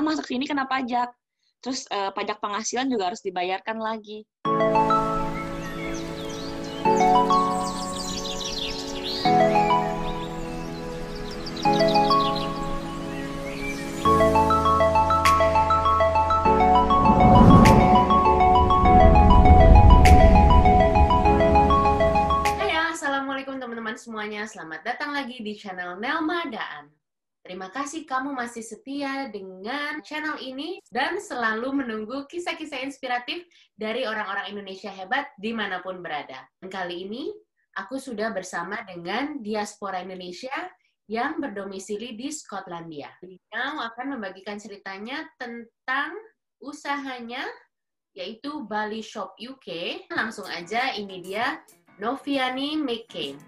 karena masak sini kena pajak. Terus uh, pajak penghasilan juga harus dibayarkan lagi. semuanya, selamat datang lagi di channel Nelma Daan. Terima kasih kamu masih setia dengan channel ini dan selalu menunggu kisah-kisah inspiratif dari orang-orang Indonesia hebat di mana pun berada. Dan kali ini, aku sudah bersama dengan diaspora Indonesia yang berdomisili di Skotlandia. Beliau akan membagikan ceritanya tentang usahanya yaitu Bali Shop UK. Langsung aja, ini dia Noviani McCain.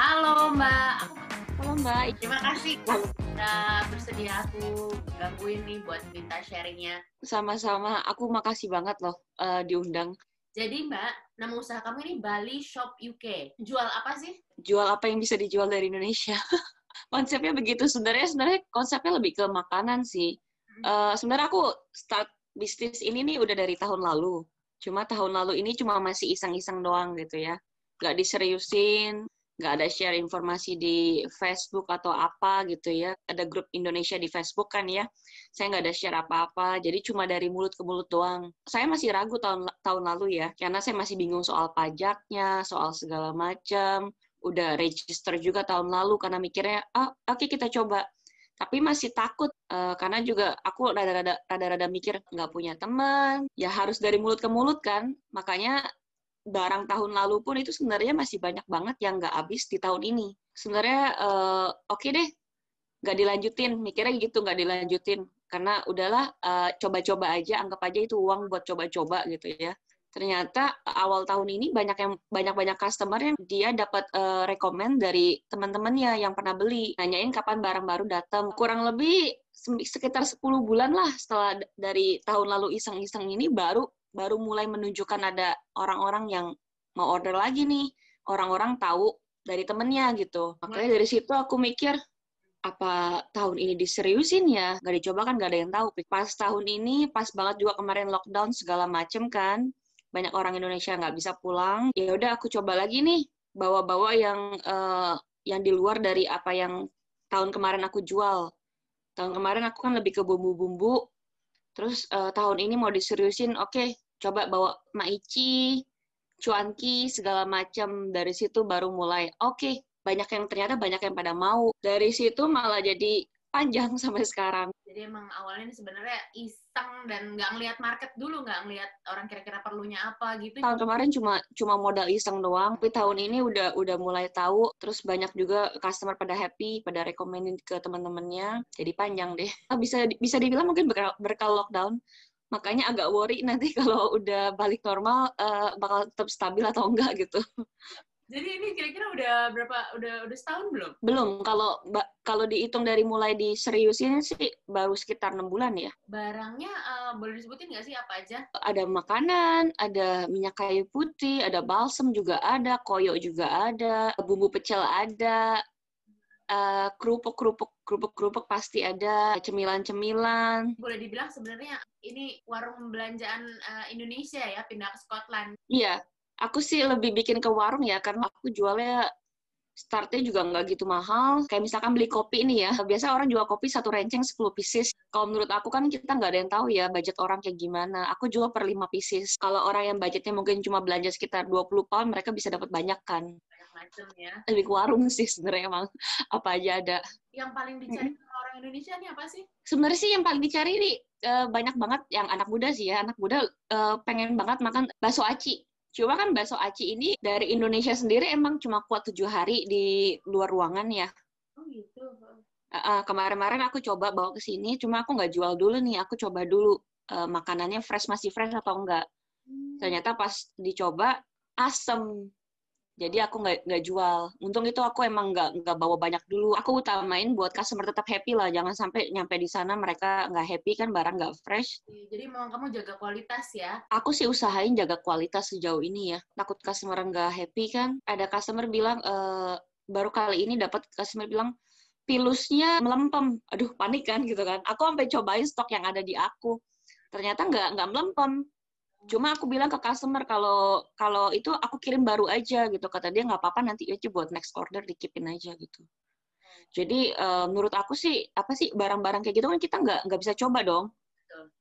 Halo Mbak. Halo Mbak. Terima kasih sudah bersedia aku gangguin nih buat minta sharingnya. Sama-sama. Aku makasih banget loh uh, diundang. Jadi Mbak, nama usaha kamu ini Bali Shop UK. Jual apa sih? Jual apa yang bisa dijual dari Indonesia. konsepnya begitu. Sebenarnya sebenarnya konsepnya lebih ke makanan sih. Uh, sebenarnya aku start bisnis ini nih udah dari tahun lalu. Cuma tahun lalu ini cuma masih iseng-iseng doang gitu ya. Gak diseriusin, nggak ada share informasi di Facebook atau apa gitu ya. Ada grup Indonesia di Facebook kan ya. Saya nggak ada share apa-apa, jadi cuma dari mulut ke mulut doang. Saya masih ragu tahun tahun lalu ya, karena saya masih bingung soal pajaknya, soal segala macam. Udah register juga tahun lalu karena mikirnya, ah oke okay, kita coba. Tapi masih takut uh, karena juga aku rada-rada rada-rada mikir nggak punya teman, ya harus dari mulut ke mulut kan. Makanya barang tahun lalu pun itu sebenarnya masih banyak banget yang nggak habis di tahun ini. Sebenarnya uh, oke okay deh, nggak dilanjutin, mikirnya gitu nggak dilanjutin karena udahlah coba coba-coba aja, anggap aja itu uang buat coba-coba gitu ya. Ternyata awal tahun ini banyak yang banyak-banyak customer yang dia dapat uh, rekomend dari teman-temannya yang pernah beli, nanyain kapan barang baru datang. Kurang lebih sekitar 10 bulan lah setelah dari tahun lalu iseng-iseng ini baru baru mulai menunjukkan ada orang-orang yang mau order lagi nih. Orang-orang tahu dari temennya gitu. Makanya dari situ aku mikir, apa tahun ini diseriusin ya? Gak dicoba kan gak ada yang tahu. Pas tahun ini, pas banget juga kemarin lockdown segala macem kan. Banyak orang Indonesia nggak bisa pulang. Ya udah aku coba lagi nih, bawa-bawa yang uh, yang di luar dari apa yang tahun kemarin aku jual. Tahun kemarin aku kan lebih ke bumbu-bumbu, Terus uh, tahun ini mau diseriusin, oke, okay, coba bawa maici, cuanki, segala macam. Dari situ baru mulai, oke, okay, banyak yang ternyata banyak yang pada mau. Dari situ malah jadi panjang sampai sekarang. Jadi emang awalnya sebenarnya iseng dan nggak ngelihat market dulu, nggak ngelihat orang kira-kira perlunya apa gitu. Tahun kemarin cuma cuma modal iseng doang, tapi tahun ini udah udah mulai tahu. Terus banyak juga customer pada happy, pada rekomendin ke teman-temannya. Jadi panjang deh. Ah, bisa bisa dibilang mungkin berkal, berkal lockdown. Makanya agak worry nanti kalau udah balik normal uh, bakal tetap stabil atau enggak gitu. Jadi ini kira-kira udah berapa udah udah setahun belum? Belum. Kalau kalau dihitung dari mulai diseriusin sih baru sekitar enam bulan ya. Barangnya uh, boleh disebutin nggak sih apa aja? Ada makanan, ada minyak kayu putih, ada balsam juga ada, koyo juga ada, bumbu pecel ada, uh, kerupuk kerupuk kerupuk kerupuk pasti ada cemilan cemilan boleh dibilang sebenarnya ini warung belanjaan uh, Indonesia ya pindah ke Scotland iya aku sih lebih bikin ke warung ya karena aku jualnya startnya juga nggak gitu mahal. Kayak misalkan beli kopi ini ya, biasa orang jual kopi satu renceng 10 pieces. Kalau menurut aku kan kita nggak ada yang tahu ya budget orang kayak gimana. Aku jual per 5 pieces. Kalau orang yang budgetnya mungkin cuma belanja sekitar 20 pound, mereka bisa dapat banyak kan. Banyak macam ya. Lebih ke warung sih sebenarnya emang. Apa aja ada. Yang paling dicari hmm. orang Indonesia nih apa sih? Sebenarnya sih yang paling dicari nih uh, banyak banget yang anak muda sih ya. Anak muda uh, pengen banget makan bakso aci Cuma kan bakso aci ini dari Indonesia sendiri emang cuma kuat tujuh hari di luar ruangan ya. Oh gitu. Uh, kemarin-kemarin aku coba bawa ke sini, cuma aku nggak jual dulu nih. Aku coba dulu uh, makanannya fresh masih fresh atau enggak. Hmm. Ternyata pas dicoba asem. Jadi aku nggak nggak jual. Untung itu aku emang nggak nggak bawa banyak dulu. Aku utamain buat customer tetap happy lah. Jangan sampai nyampe di sana mereka nggak happy kan barang nggak fresh. Jadi memang kamu jaga kualitas ya? Aku sih usahain jaga kualitas sejauh ini ya. Takut customer nggak happy kan. Ada customer bilang e, baru kali ini dapat customer bilang pilusnya melempem. Aduh panik kan gitu kan. Aku sampai cobain stok yang ada di aku. Ternyata nggak nggak melempem cuma aku bilang ke customer kalau kalau itu aku kirim baru aja gitu. Kata dia nggak apa-apa nanti aja buat next order dikipin aja gitu. Jadi uh, menurut aku sih apa sih barang-barang kayak gitu kan kita nggak nggak bisa coba dong.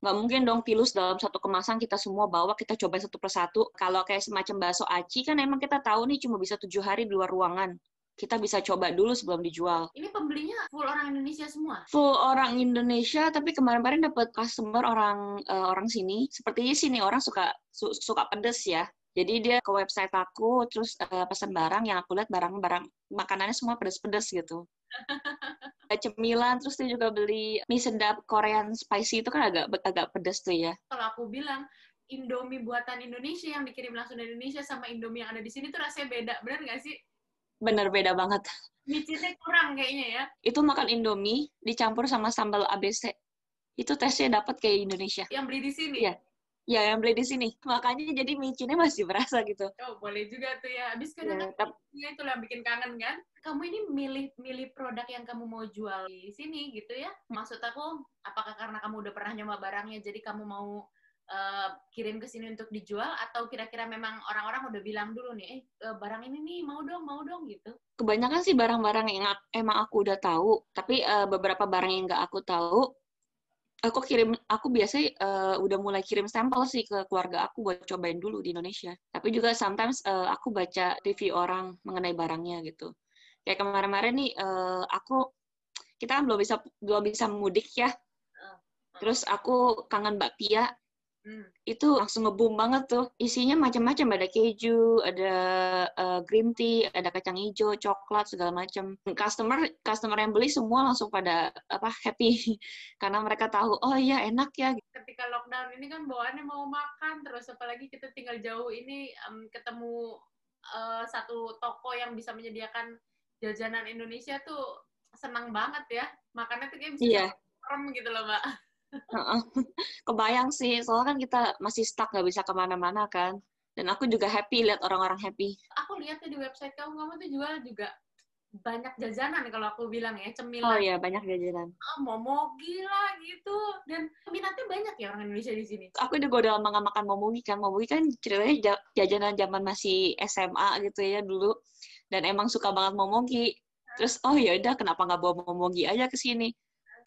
Nggak mungkin dong pilus dalam satu kemasan kita semua bawa kita coba satu persatu. Kalau kayak semacam bakso aci kan emang kita tahu nih cuma bisa tujuh hari di luar ruangan kita bisa coba dulu sebelum dijual. Ini pembelinya full orang Indonesia semua? Full orang Indonesia, tapi kemarin-kemarin dapat customer orang uh, orang sini. Sepertinya sini orang suka su suka pedes ya. Jadi dia ke website aku, terus uh, pesan barang yang aku lihat barang-barang makanannya semua pedas-pedas gitu. Cemilan, terus dia juga beli mie sedap Korean spicy itu kan agak agak pedas tuh ya. Kalau aku bilang Indomie buatan Indonesia yang dikirim langsung dari Indonesia sama Indomie yang ada di sini tuh rasanya beda, benar nggak sih? Bener beda banget. Micinnya kurang kayaknya ya. Itu makan Indomie dicampur sama sambal ABC. Itu tesnya dapat kayak Indonesia. Yang beli di sini? Iya. Ya, yang beli di sini. Makanya jadi micinnya masih berasa gitu. Oh, boleh juga tuh ya. Habis kan ya, ya, itu yang bikin kangen kan. Kamu ini milih milih produk yang kamu mau jual di sini gitu ya. Maksud aku, apakah karena kamu udah pernah nyoba barangnya jadi kamu mau uh, kirim ke sini untuk dijual atau kira-kira memang orang-orang udah bilang dulu nih, eh barang ini nih mau dong, mau dong gitu? Kebanyakan sih barang-barang yang emang aku udah tahu, tapi uh, beberapa barang yang nggak aku tahu, aku kirim, aku biasa uh, udah mulai kirim sampel sih ke keluarga aku buat cobain dulu di Indonesia. Tapi juga sometimes uh, aku baca review orang mengenai barangnya gitu. Kayak kemarin-kemarin nih, uh, aku kita kan belum bisa belum bisa mudik ya. Terus aku kangen bakpia, Hmm. Itu langsung ngebum banget tuh. Isinya macam-macam, ada keju, ada uh, green tea, ada kacang hijau, coklat segala macam. Customer customer yang beli semua langsung pada apa happy karena mereka tahu oh iya enak ya. Ketika lockdown ini kan bawaannya mau makan terus apalagi kita tinggal jauh ini um, ketemu uh, satu toko yang bisa menyediakan jajanan Indonesia tuh senang banget ya. Makannya tuh kayak bisa yeah. gitu loh, Mbak. Kebayang sih, soalnya kan kita masih stuck nggak bisa ke mana-mana kan. Dan aku juga happy lihat orang-orang happy. Aku lihat di website kamu, kamu tuh jual juga banyak jajanan kalau aku bilang ya, cemilan. Oh iya, banyak jajanan. Oh, momogi lah gitu. Dan minatnya banyak ya orang Indonesia di sini. Aku udah lama gak makan momogi kan. Momogi kan ceritanya jajanan zaman masih SMA gitu ya dulu. Dan emang suka banget momogi. Terus, oh ya udah kenapa nggak bawa momogi aja ke sini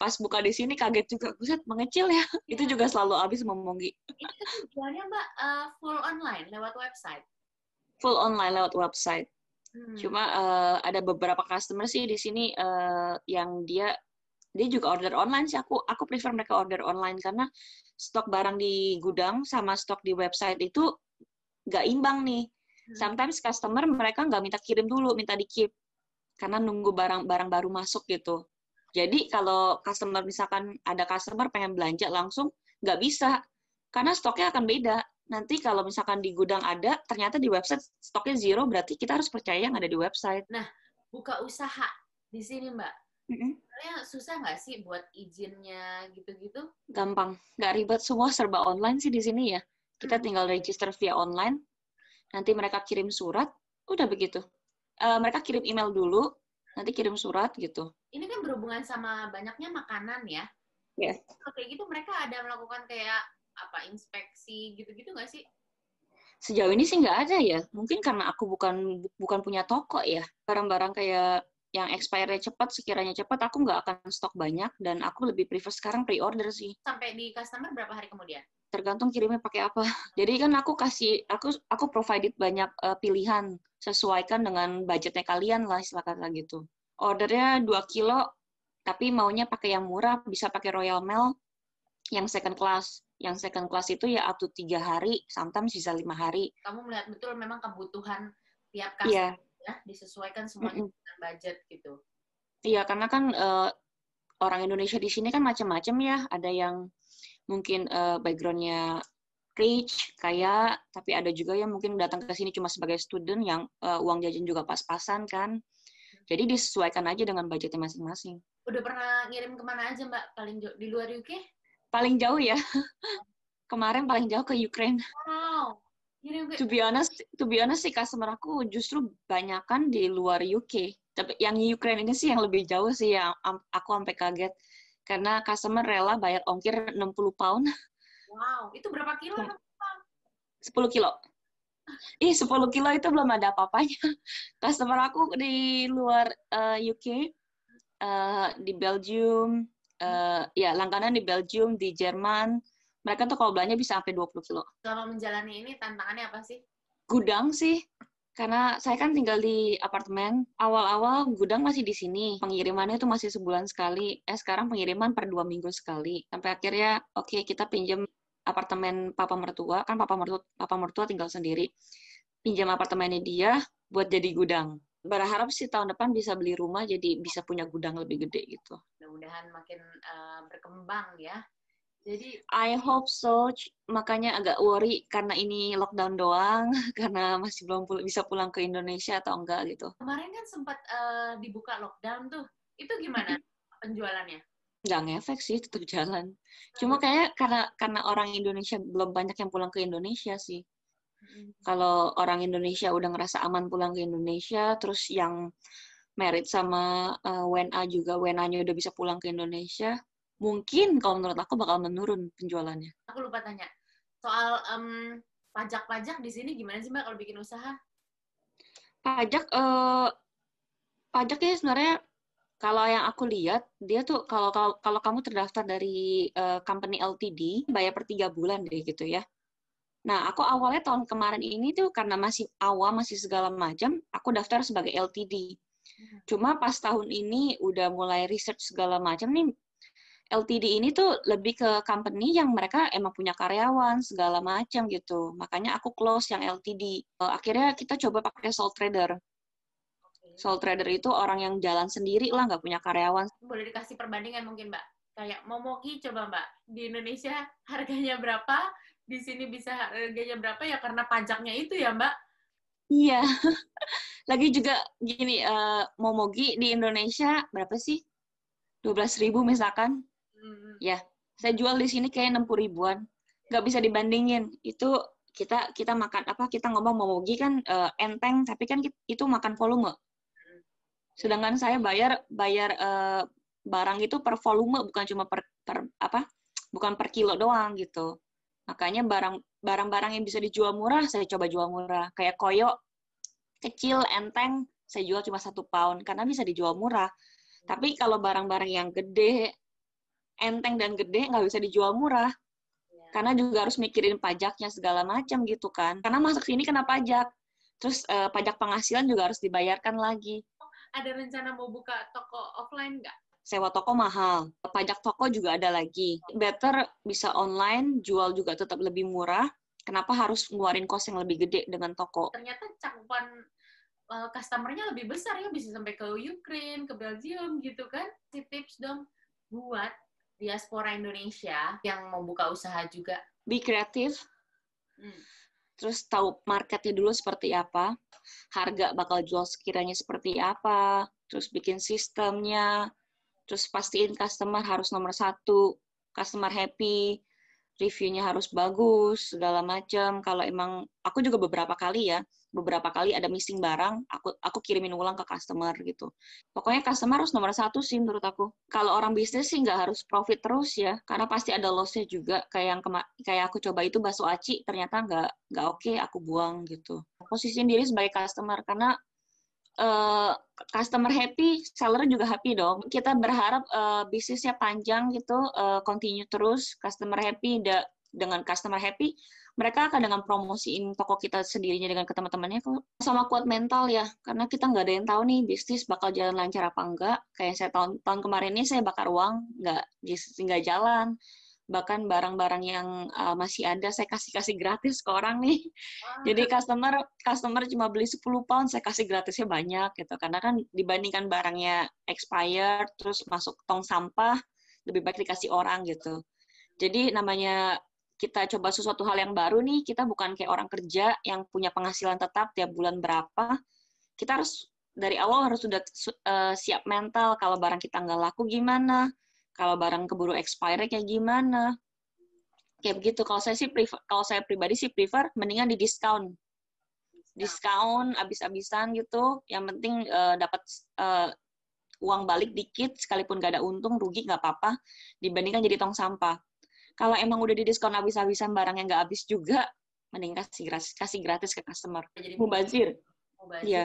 pas buka di sini kaget juga. Buset mengecil ya. Itu juga selalu habis memongi. Itu tujuannya mbak uh, full online lewat website? Full online lewat website. Hmm. cuma uh, ada beberapa customer sih di sini uh, yang dia dia juga order online sih. Aku aku prefer mereka order online karena stok barang di gudang sama stok di website itu nggak imbang nih. Hmm. sometimes customer mereka nggak minta kirim dulu minta di keep karena nunggu barang-barang baru masuk gitu jadi kalau customer misalkan ada customer pengen belanja langsung nggak bisa karena stoknya akan beda. Nanti kalau misalkan di gudang ada, ternyata di website stoknya zero, berarti kita harus percaya yang ada di website. Nah, buka usaha di sini, Mbak. Mm-hmm. susah nggak sih buat izinnya gitu-gitu? Gampang, nggak ribet. Semua serba online sih di sini ya. Kita mm-hmm. tinggal register via online, nanti mereka kirim surat, udah begitu. Uh, mereka kirim email dulu, nanti kirim surat gitu. Ini kan berhubungan sama banyaknya makanan ya. Yes. Oke, gitu mereka ada melakukan kayak apa inspeksi gitu-gitu nggak sih? Sejauh ini sih nggak ada ya. Mungkin karena aku bukan bukan punya toko ya. Barang-barang kayak yang expire-nya cepat, sekiranya cepat, aku nggak akan stok banyak dan aku lebih prefer sekarang pre-order sih. Sampai di customer berapa hari kemudian? Tergantung kirimnya pakai apa. Jadi kan aku kasih, aku aku provided banyak uh, pilihan sesuaikan dengan budgetnya kalian lah, istilah kata gitu. Ordernya 2 kilo, tapi maunya pakai yang murah, bisa pakai Royal Mail yang second class. Yang second class itu ya up to 3 hari, sometimes bisa lima hari. Kamu melihat betul memang kebutuhan tiap customer. Yeah ya disesuaikan semuanya mm -hmm. dengan budget gitu iya karena kan uh, orang Indonesia di sini kan macam-macam ya ada yang mungkin uh, backgroundnya rich, kaya, tapi ada juga yang mungkin datang ke sini cuma sebagai student yang uh, uang jajan juga pas-pasan kan. Jadi disesuaikan aja dengan budgetnya masing-masing. Udah pernah ngirim ke mana aja Mbak paling jauh di luar UK? Paling jauh ya. Kemarin paling jauh ke Ukraine. Wow. To be honest, to be honest sih customer aku justru banyak kan di luar UK. Tapi yang Ukraine ini sih yang lebih jauh sih yang aku sampai kaget. Karena customer rela bayar ongkir 60 pound Wow, itu berapa kilo? 10 kilo. Ih, 10 kilo itu belum ada apa-apanya. Customer aku di luar uh, eh, UK, uh, eh, di Belgium, uh, ya langganan di Belgium, di Jerman, mereka tuh kalau belanja bisa sampai 20 kilo. Kalau menjalani ini tantangannya apa sih? Gudang sih. Karena saya kan tinggal di apartemen, awal-awal gudang masih di sini. Pengirimannya itu masih sebulan sekali. Eh, sekarang pengiriman per dua minggu sekali. Sampai akhirnya, oke, okay, kita pinjam apartemen papa mertua kan papa mertua papa mertua tinggal sendiri pinjam apartemennya dia buat jadi gudang berharap sih tahun depan bisa beli rumah jadi bisa punya gudang lebih gede gitu mudah-mudahan makin uh, berkembang ya jadi I hope so. Makanya agak worry karena ini lockdown doang karena masih belum pul bisa pulang ke Indonesia atau enggak gitu. Kemarin kan sempat uh, dibuka lockdown tuh. Itu gimana penjualannya? Nggak ngefek sih tetap jalan. Cuma kayak karena karena orang Indonesia belum banyak yang pulang ke Indonesia sih. Kalau orang Indonesia udah ngerasa aman pulang ke Indonesia terus yang merit sama uh, eh, WNA juga WNA-nya udah bisa pulang ke Indonesia mungkin kalau menurut aku bakal menurun penjualannya aku lupa tanya soal um, pajak-pajak di sini gimana sih mbak kalau bikin usaha pajak uh, pajaknya sebenarnya kalau yang aku lihat, dia tuh kalau kalau, kalau kamu terdaftar dari uh, company LTD, bayar per tiga bulan deh gitu ya. Nah, aku awalnya tahun kemarin ini tuh karena masih awal, masih segala macam, aku daftar sebagai LTD. Cuma pas tahun ini udah mulai research segala macam nih, LTD ini tuh lebih ke company yang mereka emang punya karyawan segala macam gitu. Makanya aku close yang LTD. Akhirnya kita coba pakai sole trader sole trader itu orang yang jalan sendiri lah, nggak punya karyawan. Boleh dikasih perbandingan mungkin, Mbak? Kayak Momoki coba, Mbak. Di Indonesia harganya berapa? Di sini bisa harganya berapa ya karena pajaknya itu ya, Mbak? Iya. Lagi juga gini, uh, Momogi di Indonesia berapa sih? 12 ribu misalkan. Hmm. Ya, saya jual di sini kayak 60 ribuan. Nggak bisa dibandingin. Itu kita kita makan apa kita ngomong momogi kan uh, enteng tapi kan itu makan volume Sedangkan saya bayar bayar uh, barang itu per volume bukan cuma per, per apa? Bukan per kilo doang gitu. Makanya barang barang-barang yang bisa dijual murah saya coba jual murah. Kayak koyo kecil enteng saya jual cuma satu pound karena bisa dijual murah. Tapi kalau barang-barang yang gede, enteng dan gede nggak bisa dijual murah. Karena juga harus mikirin pajaknya segala macam gitu kan. Karena masuk sini kena pajak. Terus uh, pajak penghasilan juga harus dibayarkan lagi ada rencana mau buka toko offline nggak? Sewa toko mahal, pajak toko juga ada lagi. Better bisa online, jual juga tetap lebih murah. Kenapa harus ngeluarin kos yang lebih gede dengan toko? Ternyata cakupan uh, customer-nya lebih besar ya, bisa sampai ke Ukraine, ke Belgium gitu kan. Si tips dong buat diaspora Indonesia yang mau buka usaha juga. Be kreatif. Hmm terus tahu marketnya dulu seperti apa, harga bakal jual sekiranya seperti apa, terus bikin sistemnya, terus pastiin customer harus nomor satu, customer happy, reviewnya harus bagus, segala macam. Kalau emang aku juga beberapa kali ya, beberapa kali ada missing barang, aku aku kirimin ulang ke customer gitu. Pokoknya customer harus nomor satu sih menurut aku. Kalau orang bisnis sih nggak harus profit terus ya, karena pasti ada lossnya juga. Kayak yang kayak aku coba itu bakso aci, ternyata nggak nggak oke, okay, aku buang gitu. Posisiin diri sebagai customer karena uh, customer happy, seller juga happy dong. Kita berharap uh, bisnisnya panjang gitu, uh, continue terus, customer happy, da dengan customer happy, mereka akan dengan promosiin toko kita sendirinya dengan ke teman-temannya sama kuat mental ya. Karena kita nggak ada yang tahu nih bisnis bakal jalan lancar apa enggak. Kayak saya tahun tahun kemarin ini saya bakar uang nggak nggak jalan. Bahkan barang-barang yang uh, masih ada saya kasih kasih gratis ke orang nih. Jadi customer customer cuma beli 10 pound saya kasih gratisnya banyak gitu. Karena kan dibandingkan barangnya expired terus masuk tong sampah lebih baik dikasih orang gitu. Jadi namanya kita coba sesuatu hal yang baru nih, kita bukan kayak orang kerja yang punya penghasilan tetap tiap bulan berapa. Kita harus dari awal harus sudah uh, siap mental kalau barang kita nggak laku gimana, kalau barang keburu expire kayak gimana. Kayak begitu. Kalau saya sih prefer, kalau saya pribadi sih prefer mendingan di diskon. Diskon abis-abisan gitu. Yang penting uh, dapat uh, uang balik dikit sekalipun gak ada untung rugi nggak apa-apa dibandingkan jadi tong sampah kalau emang udah didiskon habis-habisan barang yang nggak habis juga, mending kasih gratis, kasih gratis ke customer. Jadi mubazir. Mubazir. Iya.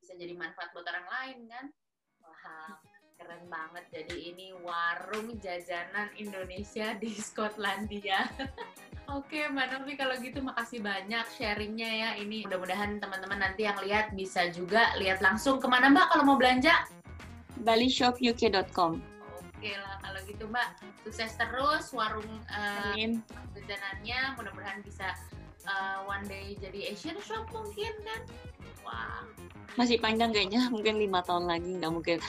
Bisa jadi manfaat buat orang lain kan? Wah, keren banget. Jadi ini warung jajanan Indonesia di Skotlandia. Oke, Mbak Novi kalau gitu makasih banyak sharingnya ya. Ini mudah-mudahan teman-teman nanti yang lihat bisa juga lihat langsung ke mana Mbak kalau mau belanja? balishopuk.com Oke lah kalau gitu Mbak, sukses terus warung uh, jajanannya. Mudah-mudahan bisa uh, one day jadi Asian shop mungkin kan. Wah. Masih panjang kayaknya, mungkin lima tahun lagi nggak mungkin.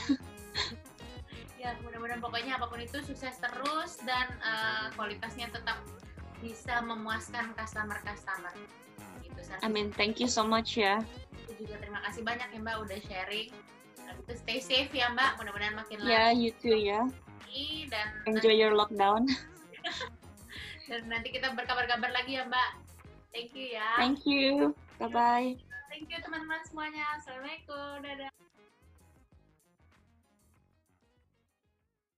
ya mudah-mudahan pokoknya apa pun itu sukses terus dan uh, kualitasnya tetap bisa memuaskan customer-customer. Gitu, Amin, thank you so much ya. juga terima kasih banyak ya Mbak udah sharing. Itu stay safe ya Mbak, mudah-mudahan makin Ya, yeah, you too ya dan enjoy nanti, your lockdown. dan nanti kita berkabar-kabar lagi ya Mbak. Thank you ya. Thank you. Bye bye. Thank you teman-teman semuanya. Assalamualaikum. Dadah.